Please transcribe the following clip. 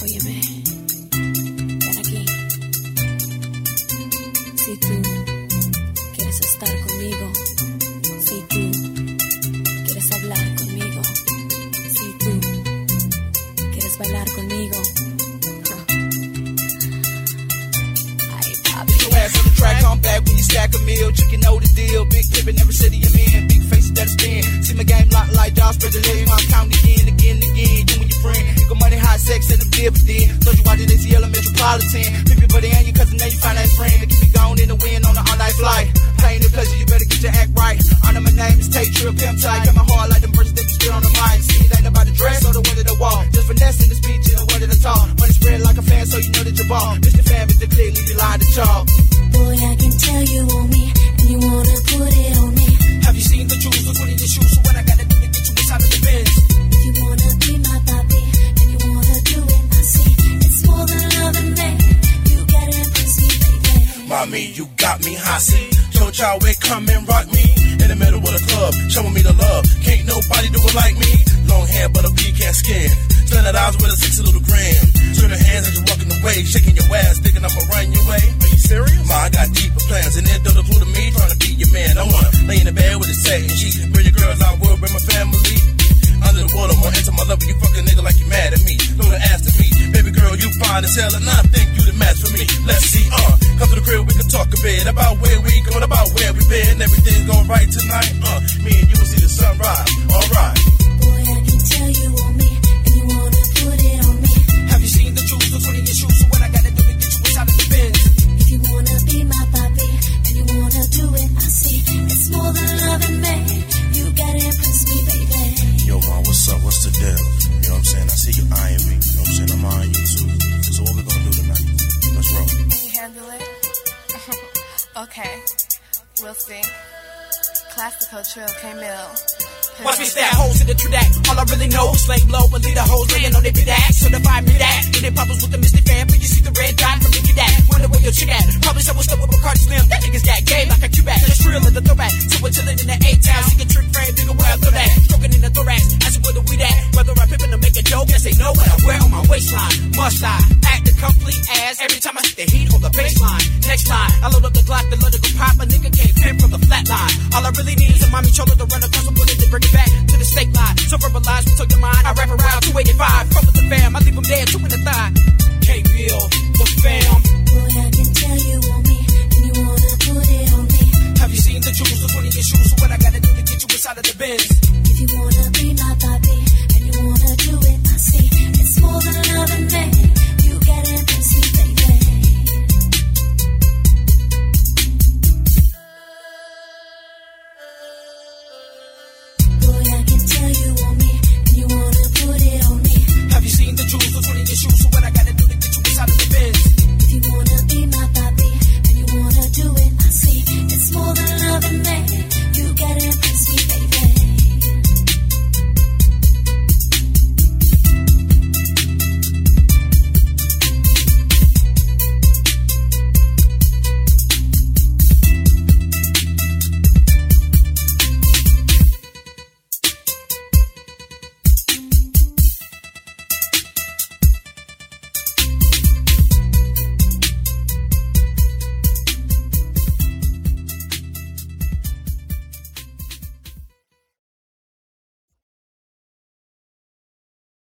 Óyeme, ven aquí. Si tú quieres estar conmigo, si tú quieres hablar conmigo, si tú quieres bailar conmigo. The track, come back when you stack a meal. Chicken know the deal. Big tip in every city I'm in. Big faces that spin. See my game locked like Josh President. I'm counting again, again, 50. So you watching this yellow metropolitan. 50 buddy and your cousin, now you find that friend that keep you gone in the wind on the all-night flight. Pain the pleasure, you better get your act right. I know my name is Tate Trill Pimp Tight. Got my heart like them verses that you spit on the mic. See, it ain't about the dress or the way of the wall. Just finesse in the speech and the word of the talk. Money spread like a fan, so you know that you're ball. Mommy, you got me hot. See, told y'all we come and rock me in the middle of the club, showing me the love. Can't nobody do it like me. Long hair, but a pecan skin. Standing eyes with a sexy little grin. Turn your hands as you're walking away, shaking your ass, thinking I'ma run your way. Are you serious? Ma, I got deeper plans, and it don't include me trying to be your man. I wanna lay in the bed with a second sheet, bring your girls out, world, bring my family. Under the water, more into my love, you fucking nigga like you mad at me. Throw the ass to me, baby girl, you fine as hell, and I think about where we going, about where we been. Everything's going right tonight, uh, me and you will see the sunrise. Alright. Boy, I can tell you want me, and you wanna put it on me. Have you seen the jewels? Look what in your shoes. So what I gotta do to get you inside of the Benz? If you wanna be my papi, and you wanna do it, I see. It's more than loving me. You gotta impress me, baby. Yo, man, what's up? What's the deal? You know what I'm saying? I see you eyeing me. You know what I'm saying? I'm eyeing you too. So what we gonna do tonight? Let's roll. Can you handle it? okay, we'll see. Classical Trill K-Mill. Watch me stab holes in the true that. All I really know is slay blow and lead the hoes laying on big ass. Certified me that. Getting problems with the Misty fan, but you see the red dot from the get that. Wonder where your chick at. Probably someone stuck with Bacardi Slim. That nigga's got game like a Cubac. Just real in the throwback. So we're chillin' in the A-town. See a trick frame, nigga, where I throw that. Stroking in the thorax. Asking where the weed at. Whether I'm pippin' or make a dope. Yes, they know what I wear on my waistline. Must I the complete ass every time I hit the heat on the baseline? Next line, I load up the Glock, the go pop. A nigga can't pin from the flat line. All I really need is a mommy shoulder to run across the bullet to bring it back to the state line. So verbalize we took your mind. I rap around 285. From with the fam, I leave them dead, two in the thigh. K-Bill, the fam. Boy, I can tell you want me, and you wanna put it on me. Have you seen the jewels? One in shoes. So what I gotta do to get you inside of the Benz?